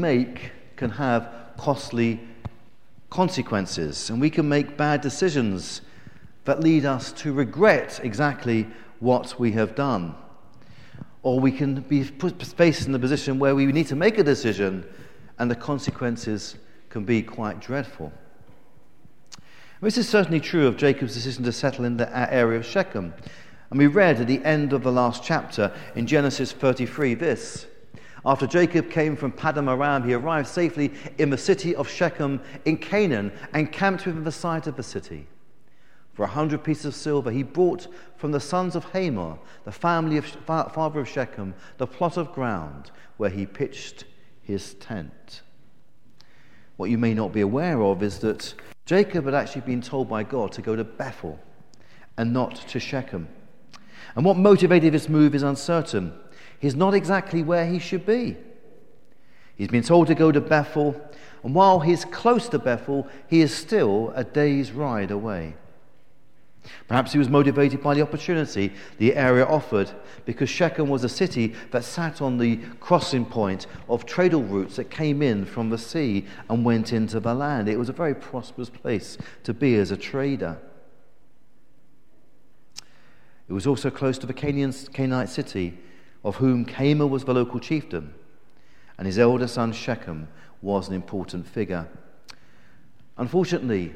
make can have costly consequences, and we can make bad decisions that lead us to regret exactly what we have done. Or we can be faced in a position where we need to make a decision and the consequences can be quite dreadful. This is certainly true of Jacob's decision to settle in the area of Shechem. And we read at the end of the last chapter in Genesis 33 this. After Jacob came from Paddan Aram, he arrived safely in the city of Shechem in Canaan and camped within the sight of the city. For a hundred pieces of silver, he brought from the sons of Hamor, the family of father of Shechem, the plot of ground where he pitched his tent. What you may not be aware of is that Jacob had actually been told by God to go to Bethel and not to Shechem. And what motivated this move is uncertain. He's not exactly where he should be. He's been told to go to Bethel, and while he's close to Bethel, he is still a day's ride away. Perhaps he was motivated by the opportunity the area offered, because Shechem was a city that sat on the crossing point of tradal routes that came in from the sea and went into the land. It was a very prosperous place to be as a trader. It was also close to the Canaanite city, of whom Hamor was the local chieftain, and his elder son Shechem was an important figure. Unfortunately,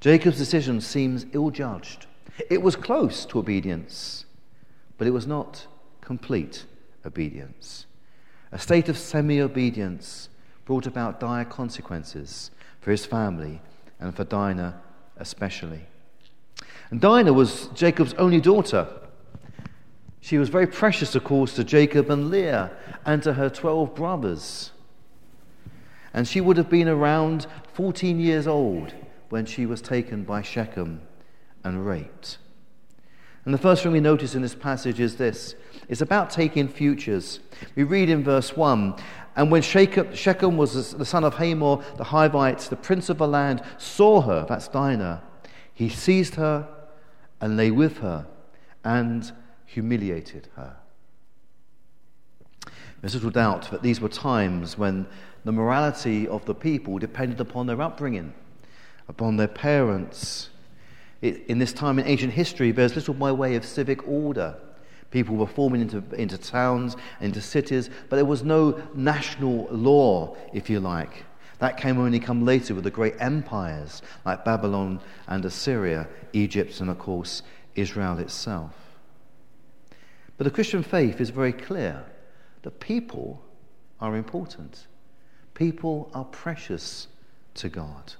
Jacob's decision seems ill judged. It was close to obedience, but it was not complete obedience. A state of semi obedience brought about dire consequences for his family and for Dinah especially. And Dinah was Jacob's only daughter. She was very precious, of course, to Jacob and Leah and to her 12 brothers. And she would have been around 14 years old when she was taken by Shechem and raped. And the first thing we notice in this passage is this it's about taking futures. We read in verse 1 And when Shechem was the son of Hamor, the Hivite, the prince of the land, saw her, that's Dinah, he seized her and lay with her and humiliated her. There's little doubt that these were times when the morality of the people depended upon their upbringing upon their parents. It, in this time in ancient history, there's little by way of civic order. People were forming into, into towns, into cities, but there was no national law, if you like. That came only come later with the great empires like Babylon and Assyria, Egypt, and of course, Israel itself. But the Christian faith is very clear that people are important. People are precious to God.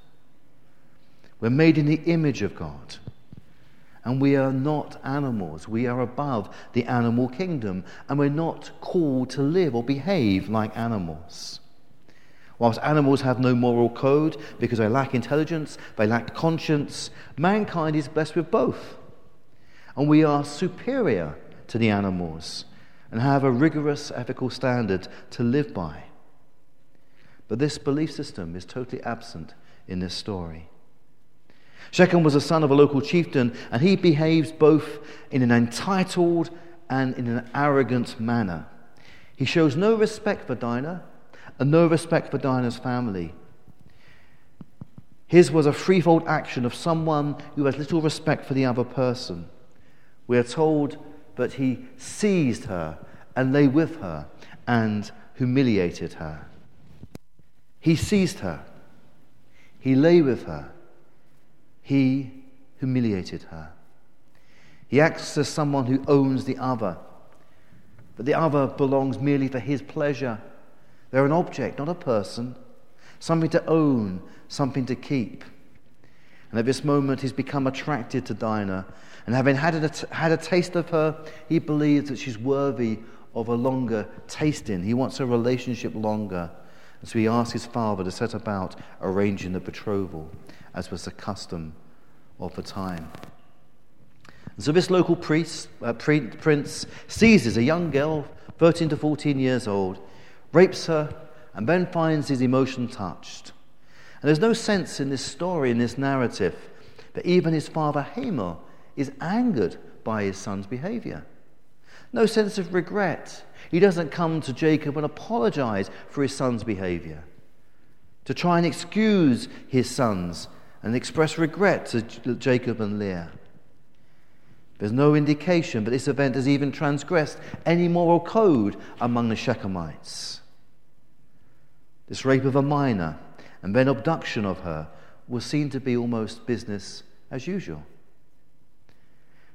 We're made in the image of God. And we are not animals. We are above the animal kingdom. And we're not called to live or behave like animals. Whilst animals have no moral code because they lack intelligence, they lack conscience, mankind is blessed with both. And we are superior to the animals and have a rigorous ethical standard to live by. But this belief system is totally absent in this story. Shechem was the son of a local chieftain, and he behaves both in an entitled and in an arrogant manner. He shows no respect for Dinah and no respect for Dinah's family. His was a threefold action of someone who has little respect for the other person. We are told that he seized her and lay with her and humiliated her. He seized her, he lay with her, he humiliated her. He acts as someone who owns the other, but the other belongs merely for his pleasure. They're an object, not a person, something to own, something to keep. And at this moment, he's become attracted to Dinah. And having had a, had a taste of her, he believes that she's worthy of a longer tasting. He wants a relationship longer. And so he asks his father to set about arranging the betrothal as was the custom of the time. And so this local priest, uh, prince seizes a young girl, 13 to 14 years old, rapes her, and then finds his emotion touched. And there's no sense in this story, in this narrative, that even his father Hamor is angered by his son's behavior. No sense of regret. He doesn't come to Jacob and apologize for his son's behavior, to try and excuse his sons and express regret to Jacob and Leah. There's no indication that this event has even transgressed any moral code among the Shechemites. This rape of a minor and then abduction of her was seen to be almost business as usual.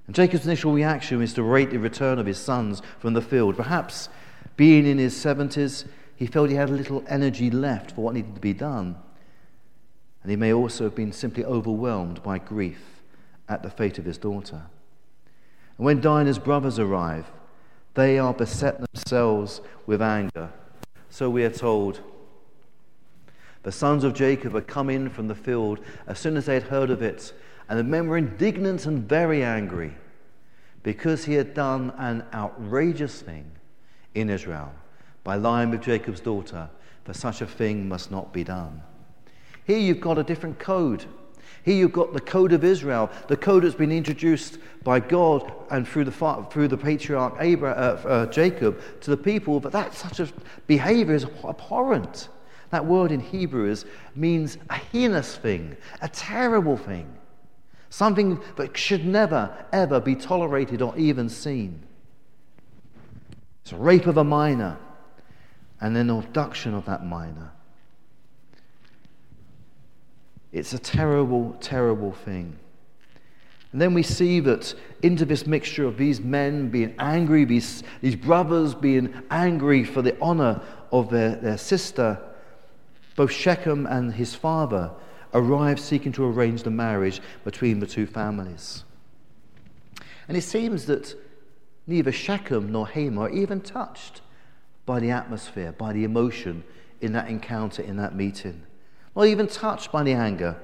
And Jacob's initial reaction is to rate the return of his sons from the field. Perhaps, being in his 70s, he felt he had a little energy left for what needed to be done. And he may also have been simply overwhelmed by grief at the fate of his daughter. And when Dinah's brothers arrive, they are beset themselves with anger. So we are told. The sons of Jacob had come in from the field as soon as they had heard of it and the men were indignant and very angry because he had done an outrageous thing in Israel by lying with Jacob's daughter, for such a thing must not be done. Here you've got a different code. Here you've got the code of Israel, the code that's been introduced by God and through the, through the patriarch Abraham, uh, uh, Jacob to the people, but that such a behavior is abhorrent. That word in Hebrew is, means a heinous thing, a terrible thing something that should never, ever be tolerated or even seen. It's a rape of a minor and then abduction of that minor. It's a terrible, terrible thing. And then we see that into this mixture of these men being angry, these, these brothers being angry for the honor of their, their sister, both Shechem and his father arrived seeking to arrange the marriage between the two families. And it seems that neither Shechem nor Hamor are even touched by the atmosphere, by the emotion in that encounter, in that meeting. Not even touched by the anger.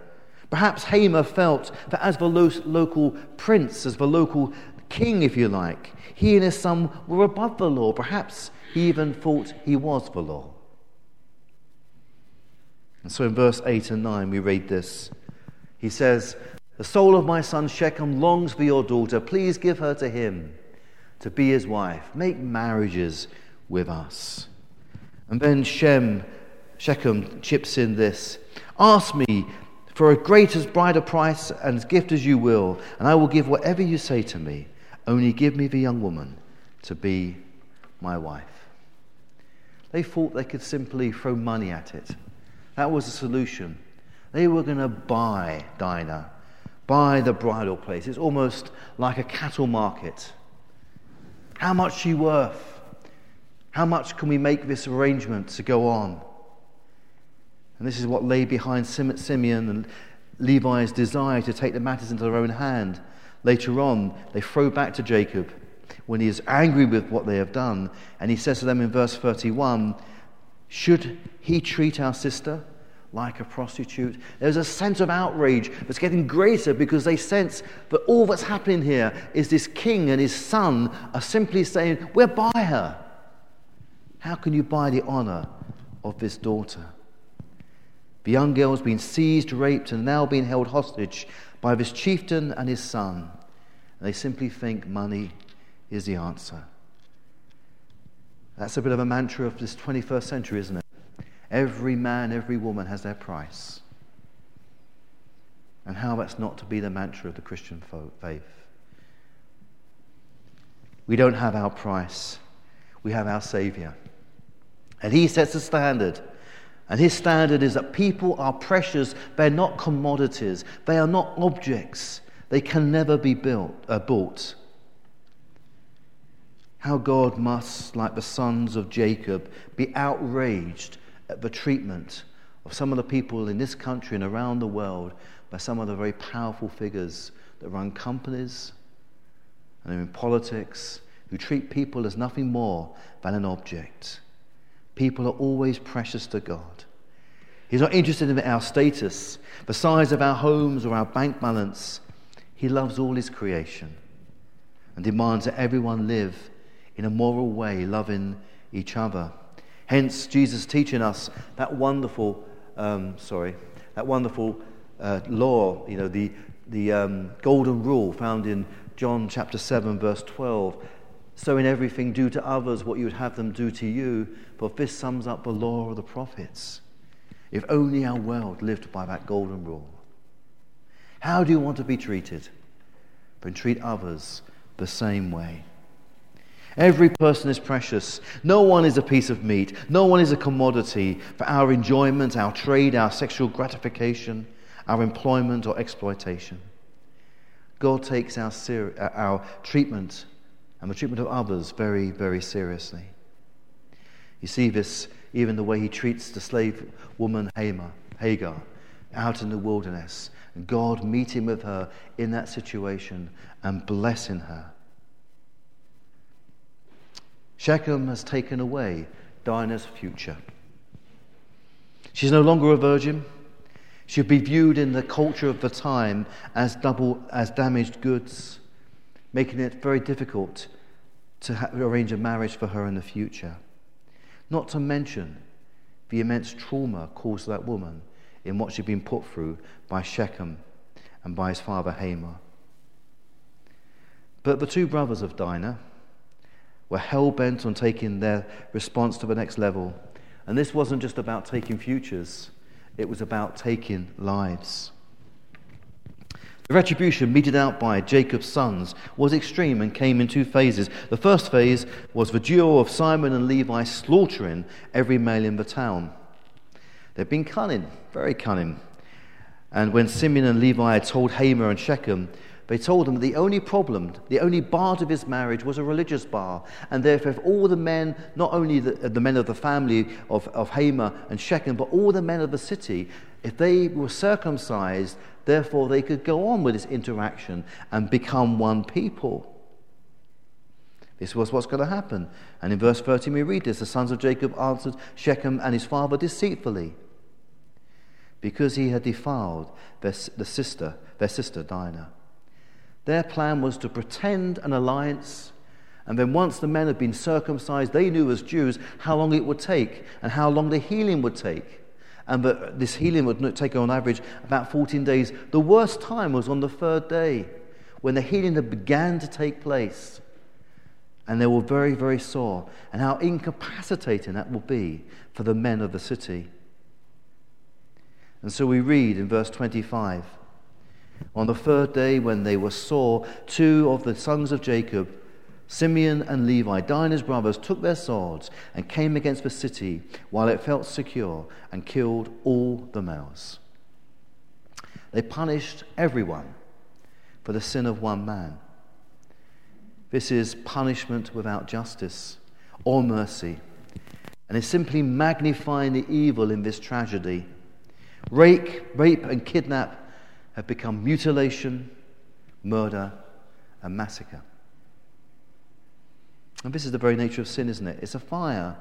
Perhaps Hamor felt that as the lo- local prince, as the local king, if you like, he and his son were above the law. Perhaps he even thought he was the law. And so in verse 8 and 9, we read this. He says, The soul of my son Shechem longs for your daughter. Please give her to him to be his wife. Make marriages with us. And then Shem, Shechem chips in this Ask me for a great as brighter price and as gift as you will, and I will give whatever you say to me. Only give me the young woman to be my wife. They thought they could simply throw money at it. That was the solution. They were going to buy Dinah, buy the bridal place. It's almost like a cattle market. How much she worth? How much can we make this arrangement to go on? And this is what lay behind Simeon and Levi's desire to take the matters into their own hand. Later on, they throw back to Jacob when he is angry with what they have done. And he says to them in verse 31 should he treat our sister like a prostitute? There's a sense of outrage that's getting greater because they sense that all that's happening here is this king and his son are simply saying, We'll buy her. How can you buy the honor of this daughter? The young girl has been seized, raped, and now being held hostage by this chieftain and his son. And they simply think money is the answer. That's a bit of a mantra of this 21st century, isn't it? Every man, every woman has their price. And how that's not to be the mantra of the Christian faith. We don't have our price, we have our Savior. And He sets the standard. And His standard is that people are precious, they're not commodities, they are not objects, they can never be built, uh, bought how God must, like the sons of Jacob, be outraged at the treatment of some of the people in this country and around the world by some of the very powerful figures that run companies and are in politics who treat people as nothing more than an object. People are always precious to God. He's not interested in our status, the size of our homes, or our bank balance. He loves all his creation and demands that everyone live in a moral way, loving each other. Hence, Jesus teaching us that wonderful, um, sorry, that wonderful uh, law, you know, the, the um, golden rule found in John chapter 7, verse 12, So, in everything, do to others what you would have them do to you, for this sums up the law of the prophets. If only our world lived by that golden rule. How do you want to be treated? But treat others the same way. Every person is precious. No one is a piece of meat. No one is a commodity for our enjoyment, our trade, our sexual gratification, our employment or exploitation. God takes our, ser- uh, our treatment and the treatment of others very, very seriously. You see this even the way he treats the slave woman Hagar out in the wilderness. God meeting with her in that situation and blessing her. Shechem has taken away Dinah's future. She's no longer a virgin. She'll be viewed in the culture of the time as double as damaged goods making it very difficult to ha- arrange a marriage for her in the future. Not to mention the immense trauma caused to that woman in what she'd been put through by Shechem and by his father Hamor. But the two brothers of Dinah were hell bent on taking their response to the next level. And this wasn't just about taking futures, it was about taking lives. The retribution meted out by Jacob's sons was extreme and came in two phases. The first phase was the duo of Simon and Levi slaughtering every male in the town. They'd been cunning, very cunning. And when Simeon and Levi had told Hamor and Shechem, they told that the only problem, the only bar to his marriage was a religious bar. And therefore, if all the men, not only the, uh, the men of the family of, of Hamor and Shechem, but all the men of the city, if they were circumcised, Therefore, they could go on with this interaction and become one people. This was what's going to happen. And in verse 13, we read this The sons of Jacob answered Shechem and his father deceitfully because he had defiled their, the sister, their sister Dinah. Their plan was to pretend an alliance, and then once the men had been circumcised, they knew as Jews how long it would take and how long the healing would take and that this healing would take on average about 14 days. The worst time was on the third day when the healing had began to take place. And they were very, very sore, and how incapacitating that will be for the men of the city. And so we read in verse 25 On the third day, when they were sore, two of the sons of Jacob Simeon and Levi, Dinah's brothers, took their swords and came against the city while it felt secure and killed all the males. They punished everyone for the sin of one man. This is punishment without justice or mercy, and is simply magnifying the evil in this tragedy. Rape, rape and kidnap have become mutilation, murder, and massacre. And this is the very nature of sin, isn't it? It's a fire.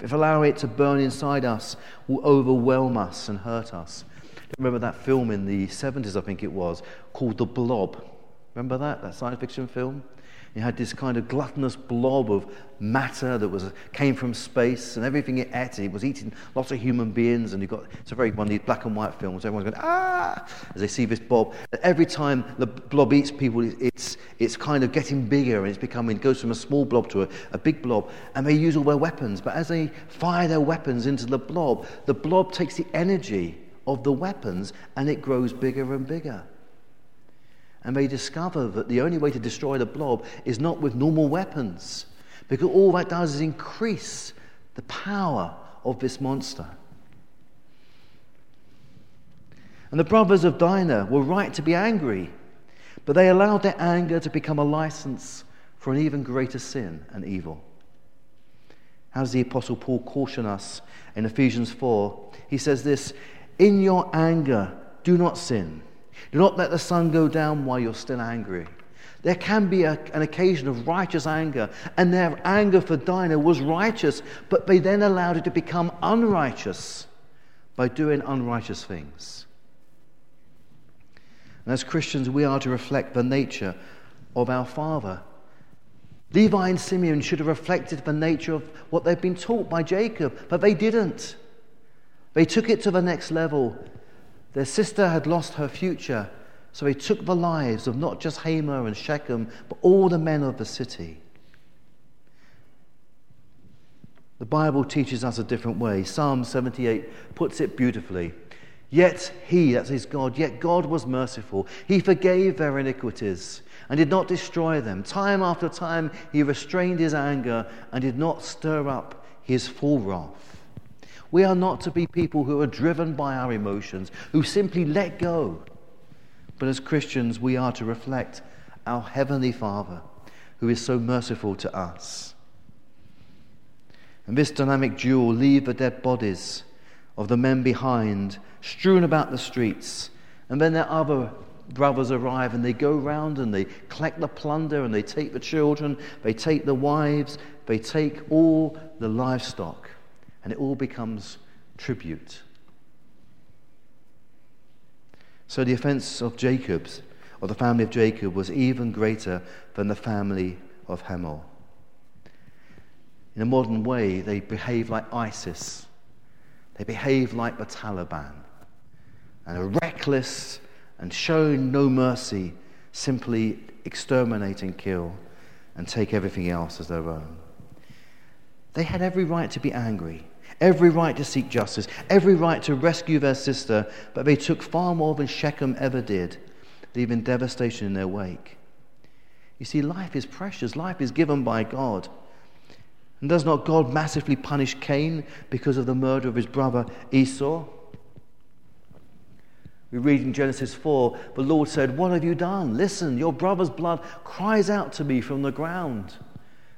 If allowing it to burn inside us will overwhelm us and hurt us. Remember that film in the 70s, I think it was, called The Blob? Remember that, that science fiction film? It had this kind of gluttonous blob of matter that was, came from space, and everything it ate, it was eating lots of human beings. And you got it's a very one of these black and white films. Everyone's going ah as they see this blob. Every time the blob eats people, it's it's kind of getting bigger, and it's becoming it goes from a small blob to a, a big blob. And they use all their weapons, but as they fire their weapons into the blob, the blob takes the energy of the weapons, and it grows bigger and bigger and they discover that the only way to destroy the blob is not with normal weapons, because all that does is increase the power of this monster. And the brothers of Dinah were right to be angry, but they allowed their anger to become a license for an even greater sin and evil. How does the Apostle Paul caution us in Ephesians 4? He says this In your anger, do not sin. Do not let the sun go down while you're still angry. There can be a, an occasion of righteous anger, and their anger for Dinah was righteous, but they then allowed it to become unrighteous by doing unrighteous things. And as Christians, we are to reflect the nature of our Father. Levi and Simeon should have reflected the nature of what they've been taught by Jacob, but they didn't. They took it to the next level their sister had lost her future, so they took the lives of not just Hamor and Shechem, but all the men of the city. The Bible teaches us a different way. Psalm 78 puts it beautifully. Yet he, that is God, yet God was merciful. He forgave their iniquities and did not destroy them. Time after time, he restrained his anger and did not stir up his full wrath. We are not to be people who are driven by our emotions, who simply let go. But as Christians, we are to reflect our Heavenly Father, who is so merciful to us. And this dynamic duo leave the dead bodies of the men behind, strewn about the streets. And then their other brothers arrive and they go round and they collect the plunder and they take the children, they take the wives, they take all the livestock, and it all becomes tribute. So the offense of Jacob's, or the family of Jacob, was even greater than the family of Hamor. In a modern way, they behave like ISIS they behave like the Taliban and are reckless and show no mercy, simply exterminate and kill and take everything else as their own. They had every right to be angry, every right to seek justice, every right to rescue their sister, but they took far more than Shechem ever did, leaving devastation in their wake. You see, life is precious, life is given by God. And does not God massively punish Cain because of the murder of his brother Esau? We read in Genesis 4 the Lord said, What have you done? Listen, your brother's blood cries out to me from the ground.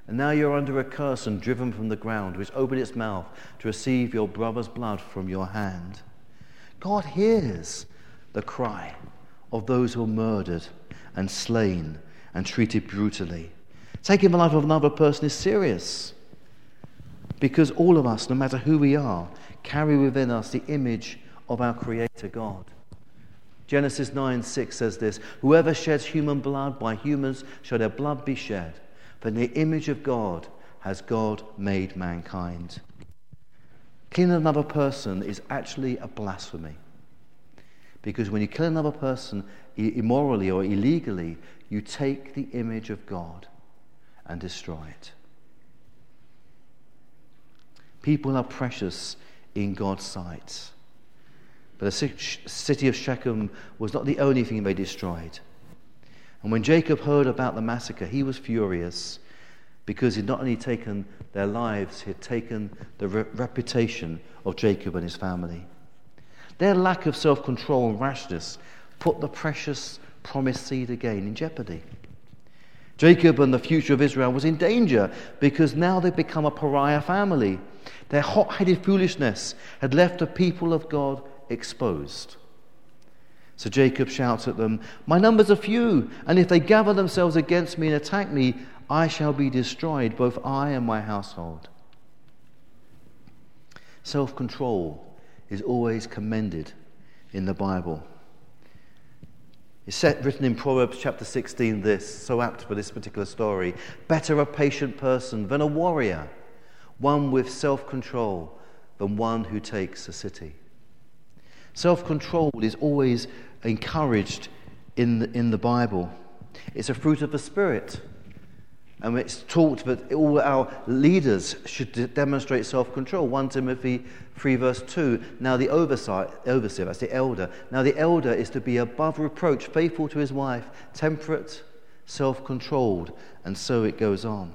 And now you're under a curse and driven from the ground, which opened its mouth to receive your brother's blood from your hand. God hears the cry of those who are murdered and slain and treated brutally. Taking the life of another person is serious. Because all of us, no matter who we are, carry within us the image of our Creator God. Genesis 9 6 says this Whoever sheds human blood, by humans shall their blood be shed. For in the image of God has God made mankind. Killing another person is actually a blasphemy. Because when you kill another person immorally or illegally, you take the image of God and destroy it. People are precious in God's sight. But the city of Shechem was not the only thing they destroyed. And when Jacob heard about the massacre, he was furious because he'd not only taken their lives, he had taken the re- reputation of Jacob and his family. Their lack of self control and rashness put the precious promised seed again in jeopardy. Jacob and the future of Israel was in danger because now they'd become a pariah family. Their hot headed foolishness had left the people of God exposed. So Jacob shouts at them, My numbers are few, and if they gather themselves against me and attack me, I shall be destroyed, both I and my household. Self control is always commended in the Bible. It's set, written in Proverbs chapter 16 this, so apt for this particular story. Better a patient person than a warrior, one with self control than one who takes a city. Self control is always encouraged in the, in the Bible, it's a fruit of the Spirit. And it's taught that all our leaders should demonstrate self control. 1 Timothy 3, verse 2. Now, the oversight, overseer, that's the elder. Now, the elder is to be above reproach, faithful to his wife, temperate, self controlled, and so it goes on.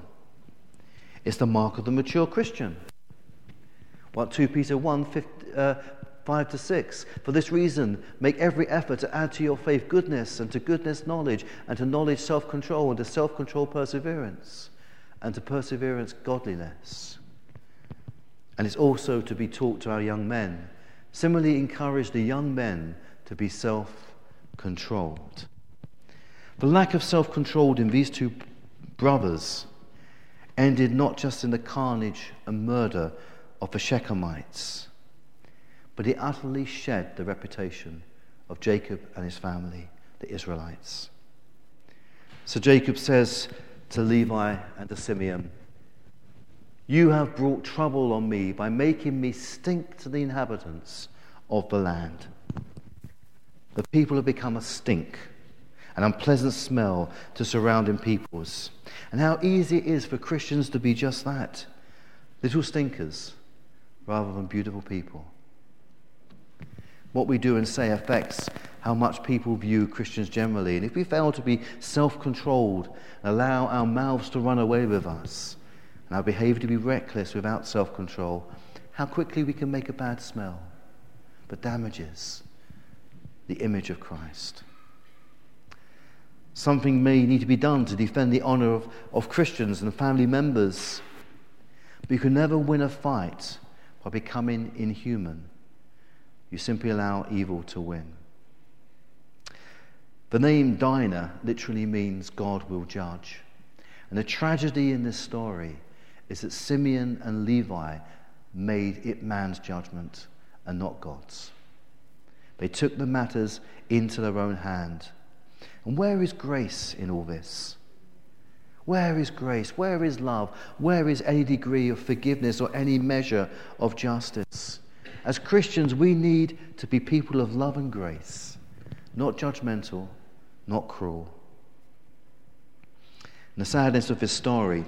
It's the mark of the mature Christian. What 2 Peter 1, 50, uh, 5 to 6. For this reason, make every effort to add to your faith goodness, and to goodness, knowledge, and to knowledge, self control, and to self control, perseverance, and to perseverance, godliness. And it's also to be taught to our young men. Similarly, encourage the young men to be self controlled. The lack of self control in these two brothers ended not just in the carnage and murder of the Shechemites but he utterly shed the reputation of Jacob and his family, the Israelites. So Jacob says to Levi and to Simeon, You have brought trouble on me by making me stink to the inhabitants of the land. The people have become a stink, an unpleasant smell to surrounding peoples. And how easy it is for Christians to be just that little stinkers rather than beautiful people. What we do and say affects how much people view Christians generally. And if we fail to be self controlled allow our mouths to run away with us and our behavior to be reckless without self control, how quickly we can make a bad smell that damages the image of Christ. Something may need to be done to defend the honor of, of Christians and family members. But you can never win a fight by becoming inhuman. You simply allow evil to win. The name Dinah literally means God will judge. And the tragedy in this story is that Simeon and Levi made it man's judgment and not God's. They took the matters into their own hand. And where is grace in all this? Where is grace? Where is love? Where is any degree of forgiveness or any measure of justice? As Christians, we need to be people of love and grace, not judgmental, not cruel. And the sadness of this story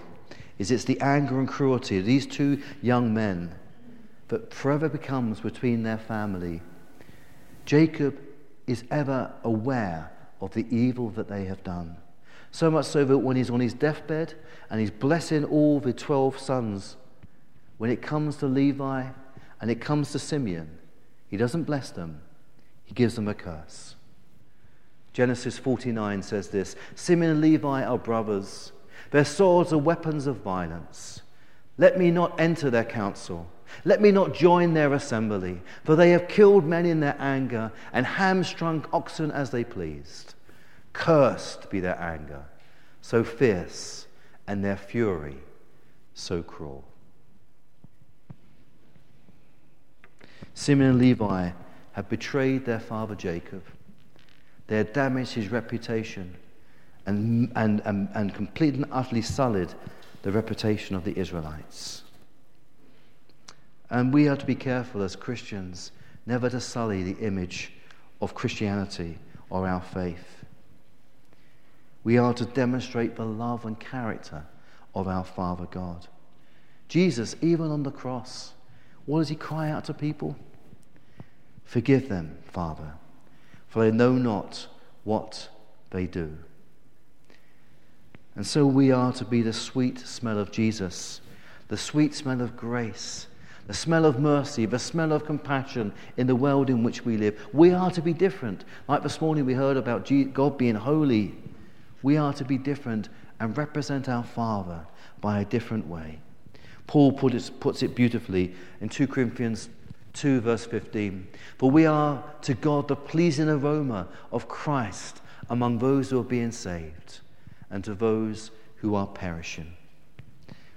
is it's the anger and cruelty of these two young men that forever becomes between their family. Jacob is ever aware of the evil that they have done. So much so that when he's on his deathbed and he's blessing all the 12 sons, when it comes to Levi and it comes to Simeon, he doesn't bless them, he gives them a curse. Genesis 49 says this Simeon and Levi are brothers, their swords are weapons of violence. Let me not enter their council. Let me not join their assembly, for they have killed men in their anger and hamstrung oxen as they pleased. Cursed be their anger, so fierce, and their fury, so cruel. Simeon and Levi had betrayed their father Jacob. They had damaged his reputation and, and, and, and completely and utterly sullied the reputation of the Israelites. And we are to be careful as Christians never to sully the image of Christianity or our faith. We are to demonstrate the love and character of our Father God. Jesus, even on the cross, what does he cry out to people? Forgive them, Father, for they know not what they do. And so we are to be the sweet smell of Jesus, the sweet smell of grace, the smell of mercy, the smell of compassion in the world in which we live. We are to be different. Like this morning we heard about God being holy. We are to be different and represent our Father by a different way. Paul puts it beautifully in 2 Corinthians 2, verse 15. For we are to God the pleasing aroma of Christ among those who are being saved and to those who are perishing.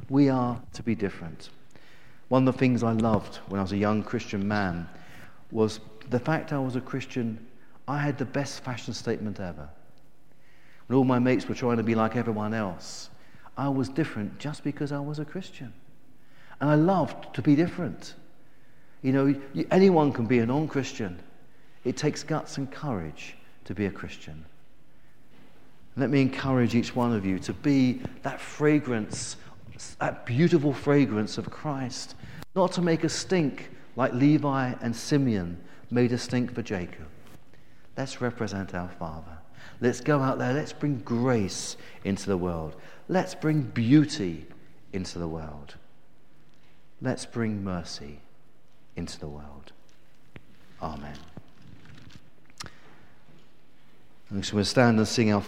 We are to be different. One of the things I loved when I was a young Christian man was the fact I was a Christian, I had the best fashion statement ever. When all my mates were trying to be like everyone else, I was different just because I was a Christian. And I loved to be different. You know, anyone can be a non Christian. It takes guts and courage to be a Christian. Let me encourage each one of you to be that fragrance, that beautiful fragrance of Christ not to make a stink like Levi and Simeon made a stink for Jacob. Let's represent our Father. Let's go out there. Let's bring grace into the world. Let's bring beauty into the world. Let's bring mercy into the world. Amen. And so we'll stand and sing our